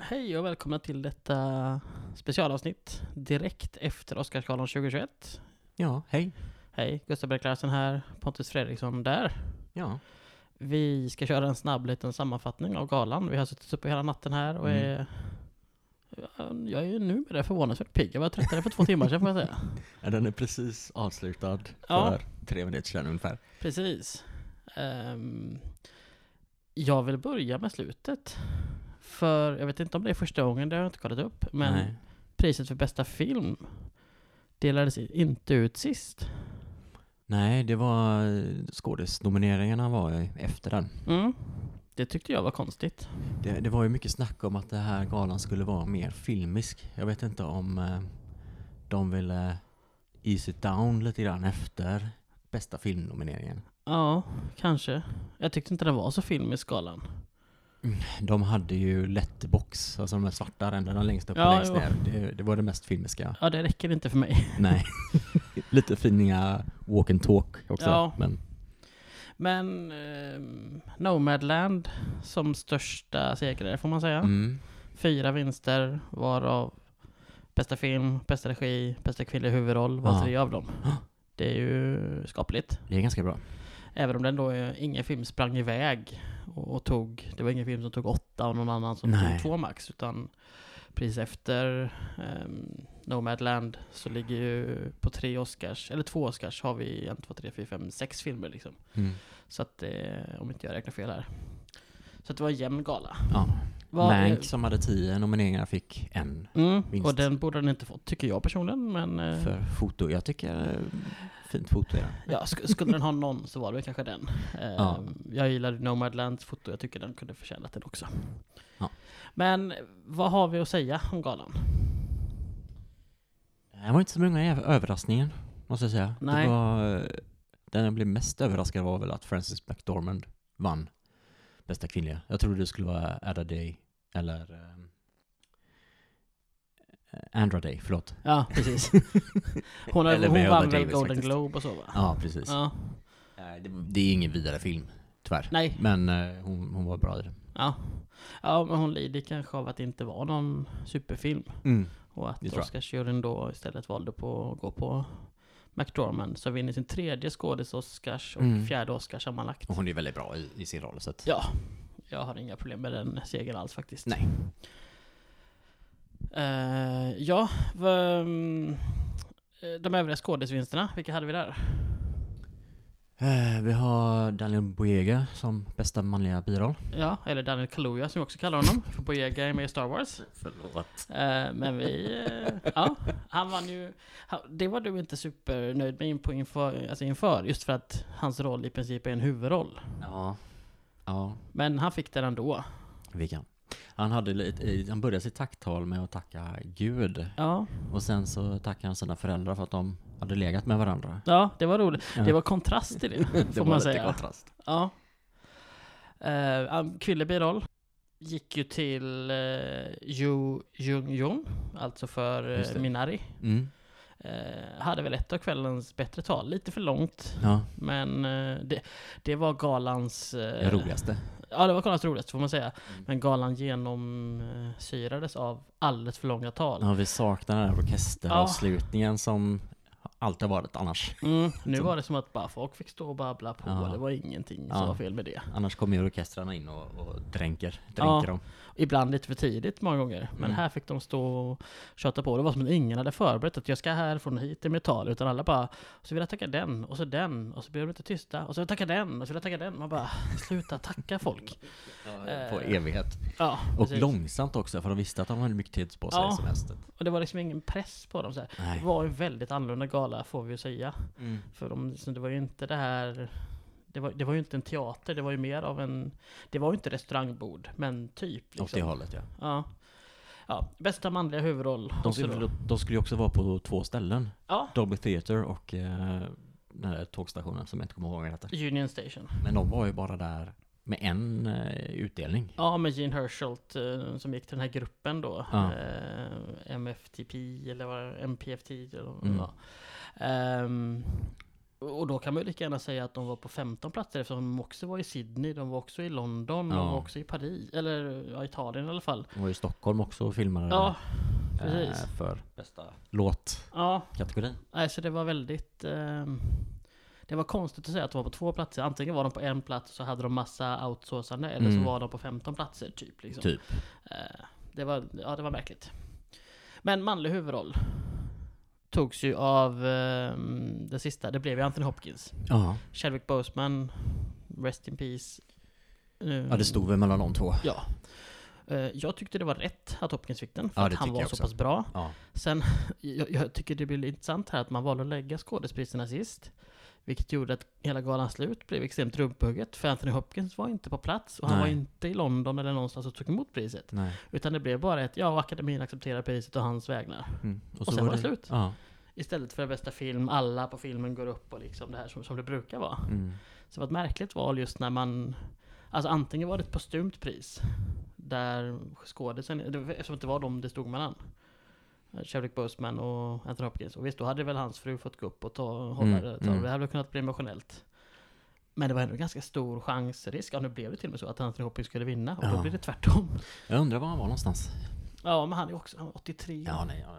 hej och välkomna till detta specialavsnitt direkt efter Oscarsgalan 2021. Ja, hej. Hej, Gustav Larsen här, Pontus Fredriksson där. Ja. Vi ska köra en snabb liten sammanfattning av galan. Vi har suttit uppe hela natten här och Mm. är... Jag är ju numera förvånansvärt pigg. Jag var tröttare för två timmar sedan får jag säga. Ja, Den är precis avslutad Ja. för tre minuter sedan ungefär. Precis. Ehm, jag vill börja med slutet. För jag vet inte om det är första gången, det har jag inte kollat upp. Men Nej. priset för bästa film delades inte ut sist. Nej, det var skådisnomineringarna var ju efter den. Mm. Det tyckte jag var konstigt. Det, det var ju mycket snack om att det här galan skulle vara mer filmisk. Jag vet inte om eh, de ville ease it down lite grann efter bästa filmnomineringen. Ja, kanske. Jag tyckte inte den var så filmisk galan. De hade ju letterbox, alltså de här svarta ränderna längst upp och Ja, längst jo. ner. Det, det var det mest filmiska. Ja, det räcker inte för mig. Nej. lite fina walk and talk också. Ja. Men Men ehm, Nomadland som största segrare får man säga. mm, Fyra vinster varav bästa film, bästa regi, bästa kvinnliga huvudroll var Ja. tre av dem. Det är ju skapligt. det är ganska bra. Även om den då är, ingen film sprang iväg och, och tog, det var ingen film som tog åtta och någon annan som Nej. tog två max, utan precis efter um, Nomadland så ligger ju på tre Oscars, eller två Oscars har vi en, två, tre, fyra, fem, sex filmer liksom. Mm. Så att det, om inte jag räknar fel här. Så att det var en jämn gala. Ja. Vad- Mank som hade tio nomineringar fick en Mm, Vinst. och den borde den inte fått, tycker jag personligen, men eh, för foto. Jag tycker eh, fint foto är det. ja, sk- skulle den ha någon så var det kanske den. Eh, Ja. Jag gillade Nomadlands foto, jag tycker den kunde förtjänat den också. Ja. Men vad har vi att säga om galan? Det var inte så många över- överraskningar, måste jag säga. Nej. Det var, den jag blev mest överraskad var väl att Frances McDormand vann bästa kvinnliga. Jag trodde det skulle vara Ada Day, eller eh, Andra Day, förlåt. Ja, precis. Hon, har, hon vann väl Golden faktiskt. Globe och så va? Ja, precis. Ja. Det, det är ingen vidare film, tyvärr. Nej. Men eh, hon, hon var bra i det. Ja. ja, men hon lider kanske av att det inte var någon superfilm. Mm. Och att. Oscarsjuryn då istället valde på att gå på McDormand. Så vinner sin tredje skådis-Oscars och Mm. fjärde Oscar sammanlagt. Och hon är väldigt bra i, i sin roll, så att... Ja, jag har inga problem med den segern alls faktiskt. Nej. Eh, ja, v- eh, de övriga skådisvinsterna, vilka hade vi där? Eh, vi har Daniel Boyega som bästa manliga biroll. Ja, eller Daniel Kaluuya som vi också kallar honom. För Boyega är med i Star Wars. Förlåt. Eh, men vi, eh, ja, han vann ju, han, det var du inte supernöjd med inför, inför, alltså inför, just för att hans roll i princip är en huvudroll. Ja. Ja, Men han fick den ändå. vi kan. Han, hade lite, han började sitt tacktal med att tacka Gud. Ja, Och sen så tackade han sina föräldrar för att de hade legat med varandra. ja det var roligt. Ja. Det var kontrast till det, det får var man lite säga. kontrast. Ja. Uh, kvinnlig biroll gick ju till uh, Ju Jung Jung, alltså för uh, det. Minari. Mm. Eh, hade väl ett av kvällens bättre tal, lite för långt. Ja, Men eh, det, det var galans... eh, det roligaste. Ja, det var galans roligaste får man säga. Mm. Men galan genomsyrades av alldeles för långa tal. Ja, vi saknar den här orkesteravslutningen som alltid har varit annars. Mm, nu var det som att bara folk fick stå och babbla på. Ja. Det var ingenting Ja. som var fel med det. Annars kommer ju orkestrarna in och, och dränker, Ja. dränker dem. Ibland lite för tidigt många gånger. Men Mm. här fick de stå och köta på. Det var som att ingen hade förberett att jag ska härifrån hit mitt tal. Utan alla bara, så vill jag tacka den, och så den, och så blir de lite tysta. Och så vill jag tacka den, och så vill jag tacka den. Man bara, sluta tacka folk. På Eh, evighet. Ja, Och precis. långsamt också, för de visste att de hade mycket tid på sig Ja. semestern. Och det var liksom ingen press på dem. Så. Det var en väldigt annorlunda gala, får vi säga. Mm. För de, det var ju inte det här... Det var, det var ju inte en teater, det var ju mer av en... Det var ju inte restaurangbord, men typ. Åt det Liksom. hållet ja. Ja. ja. Bästa manliga huvudroll. De skulle, då- de skulle ju också vara på två ställen. Ja, Dolby Theatre och eh, den där tågstationen som jag inte kommer ihåg vad heter. Union Station. Men de var ju bara där med en eh, utdelning. Ja, med Gene Herschelt eh, som gick till den här gruppen då. Ja. Eh, MFTP eller vad MPFT eller Mm. var. Ehm, Och då kan man ju lika gärna säga att de var på 15 platser eftersom de också var i Sydney, de var också i London, de Ja. var också i Paris, eller ja, Italien i alla fall. De var i Stockholm också och filmade Ja, precis. för bästa låtkategorin. Ja, nej, så det var väldigt... ehm, det var konstigt att säga att de var på två platser. Antingen var de på en plats och så hade de massa outsourcande, eller Mm. så var de på 15 platser typ. Liksom. Typ. Eh, det, var, ja, det var märkligt. Men manlig huvudroll togs ju av ehm, det sista, det blev ju Anthony Hopkins. Ja. Chadwick Boseman, Rest in Peace. Eh, ja, det stod väl mellan de två. Ja. Eh, jag tyckte det var rätt att Hopkins fick den, för Ja, att han var så pass bra. Ja. Sen, jag, jag tycker det blir intressant här att man valde att lägga skådespriserna sist. Vilket gjorde att hela galans slut blev extremt rumphugget. För Anthony Hopkins var inte på plats och han Nej. var inte i London eller någonstans och tog emot priset. Nej. Utan det blev bara ett, ja, akademin accepterar priset och hans vägnar. Mm. Och sen var det slut. Ja. Istället för bästa film, alla på filmen går upp och liksom det här som, som det brukar vara. Mm. Så det var ett märkligt val just när man... Alltså antingen var det ett postumt pris. Där skådisen, det eftersom det var de det stod mellan. Chadwick Boseman och Anthony Hopkins. Och visst, då hade väl hans fru fått gå upp och ta, hålla Mm, det. Mm. Det hade kunnat bli emotionellt. Men det var ändå ganska stor chansrisk. Ja, nu blev det till och med så att Anthony Hopkins skulle vinna. Och då Ja. blir det tvärtom. Jag undrar var han var någonstans. Ja, men han är också han är 83. Ja, nej. Ja,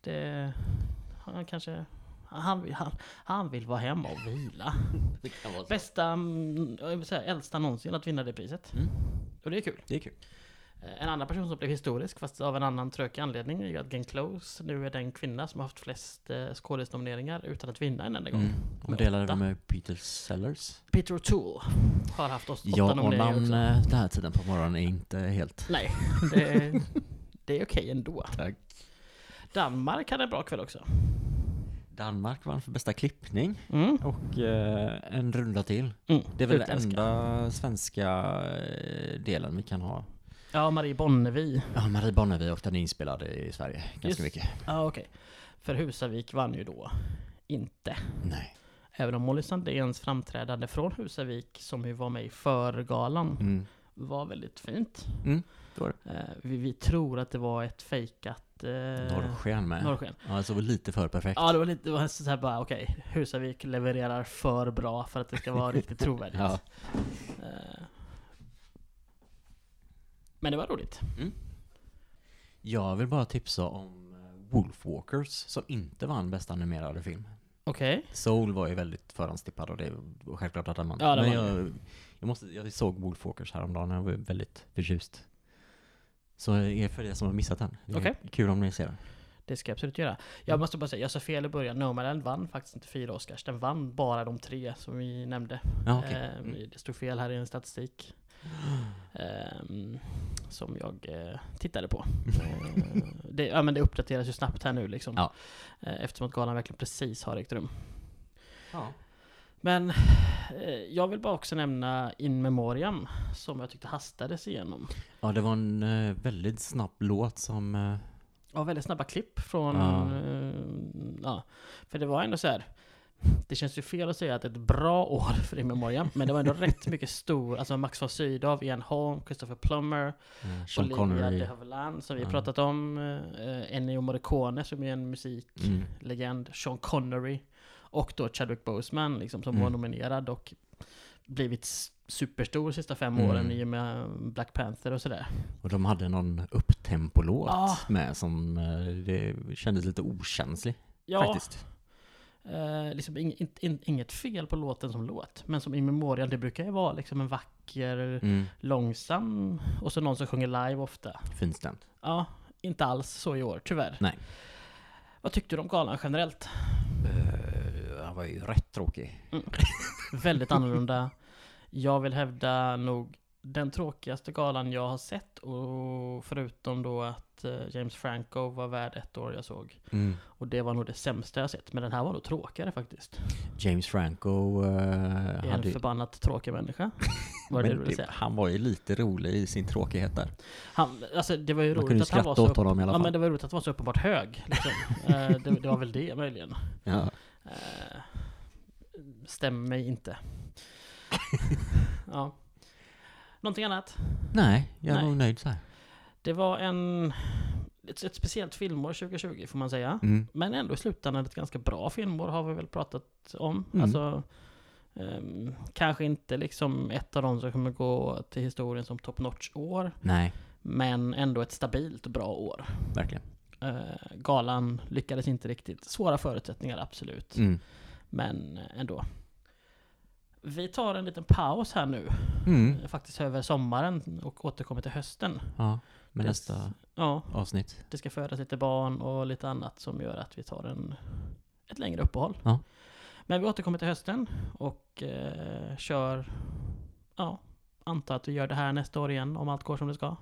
Det... Han kanske... Han han, han vill vara hemma och vila. det kan vara så. Bästa, mm, jag vill säga, äldsta någonsin att vinna det priset. Mm. Och det är kul. Det är kul. Eh, En annan person som blev historisk, fast av en annan tråkig anledning, är ju att Glenn Close nu är den kvinna som har haft flest eh, skådisnomineringar utan att vinna en enda gång. Mm. Och delade det med Peter Sellers. Peter O'Toole har haft oss åtta Ja, och nomineringar namn också. eh, den här tiden på morgonen är inte helt... Nej, det, det är okej ändå. Tack. Danmark hade en bra kväll också. Danmark vann för bästa klippning Mm. och eh, en runda till. Mm. Det är väl den enda svenska delen vi kan ha. Ja, Marie Bonnevi. Ja, Marie Bonnevi och den är inspelad i Sverige ganska Just. mycket. Ja, okej. För Husavik vann ju då inte. Nej. Även om Molly Sandéns framträdande från Husavik, som ju var med i förgalan, Mm. var väldigt fint. Mm, det var Eh, vi, vi tror att det var ett fejkat eh, Norrsken med. norrsken. Ja, det såg väl lite för perfekt. Ja, det var lite det var så här bara, okej, Husavik levererar för bra för att det ska vara riktigt trovärdigt. Ja. Eh, men det var roligt. Jag vill bara tipsa om eh, Wolfwalkers som inte vann bästa animerade film. Okej. Soul var ju väldigt förhandstippad och det var självklart att den vann. Ja, den Men jag, jag, måste, jag såg Wolfwalkers häromdagen och jag var väldigt förtjust. Så er för er som har missat den. Det är Okej. kul om ni ser den. Det ska jag absolut göra. Jag måste bara säga, jag sa fel i början. Nomadland vann faktiskt inte fyra Oscars. Den vann bara de tre som vi nämnde. Ja, okej. Eh, Mm. Det stod fel här i en statistik. Ehm, som jag eh, tittade på. Eh, det, ja, men det uppdateras ju snabbt här nu liksom. Ja. Eh, eftersom att galan verkligen precis har ägt rum. Ja. Men eh, jag vill bara också nämna In Memoriam som jag tyckte hastades igenom. ja, det var en eh, väldigt snabb låt som... Eh, Ja, väldigt snabba klipp från... Ja. ja. För det var ändå så här. Det känns ju fel att säga att det är ett bra år för In Memoriam, men det var ändå rätt mycket stor, alltså Max von Sydow, Ian Holm, Christopher Plummer, eh, Sean Olivia de Havilland som vi Ja. pratat om, eh, Ennio Morricone som är en musiklegend, Mm. Sean Connery och då Chadwick Boseman liksom, som Mm. var nominerad och blivit superstor de sista fem Mm. åren i och med Black Panther och sådär. Och de hade någon upptempolåt Ja. med som eh, det kändes lite okänslig Ja, faktiskt. Eh, liksom ing, in, in, inget fel på låten som låt, men som In Memoriam, det brukar ju vara liksom en vacker, Mm. långsam, och så någon som sjunger live ofta. Finstämt. Ja, inte alls så i år, tyvärr. Nej. Vad tyckte du om galan generellt? Uh, han var ju rätt tråkig. Väldigt annorlunda. Jag vill hävda nog den tråkigaste galan jag har sett, och förutom då att eh, James Franco var värd ett år jag såg. Mm. Och det var nog det sämsta jag sett, men den här var nog tråkigare faktiskt. James Franco uh, är en hade förbannat tråkig människa. Var det det säga? Han var ju lite rolig i sin tråkighet där. Han, alltså det var ju Man roligt kunde att han var så... åt honom i alla Ja fall. men det var roligt att han var så uppenbart hög. Liksom. Eh, det, det var väl det möjligen. Ja. Eh, stämmer mig inte. ja. Någonting annat? Nej, jag är Nej. nog nöjd så här. Det var en ett, ett speciellt filmår 2020 får man säga. Mm. Men ändå i slutändan ett ganska bra filmår har vi väl pratat om. Mm. Alltså, ehm, kanske inte liksom ett av dem som kommer gå till historien som top notch år. Nej, Men ändå ett stabilt och bra år. verkligen. Eh, galan lyckades inte riktigt. Svåra förutsättningar, absolut. Mm. Men ändå. Vi tar en liten paus här nu. Mm. eh, Faktiskt över sommaren och återkommer till hösten. Ja, med Det- nästa Ja, avsnitt. det ska födas lite barn och lite annat som gör att vi tar en, ett längre uppehåll. Ja. Men vi återkommer till hösten och eh, kör, ja, antar att vi gör det här nästa år igen om allt går som det ska.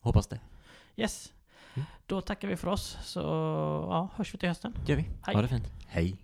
Hoppas det. Yes. Mm. Då tackar vi för oss, så ja, hörs vi till hösten. Det gör vi. Hej. Ha det fint. Hej.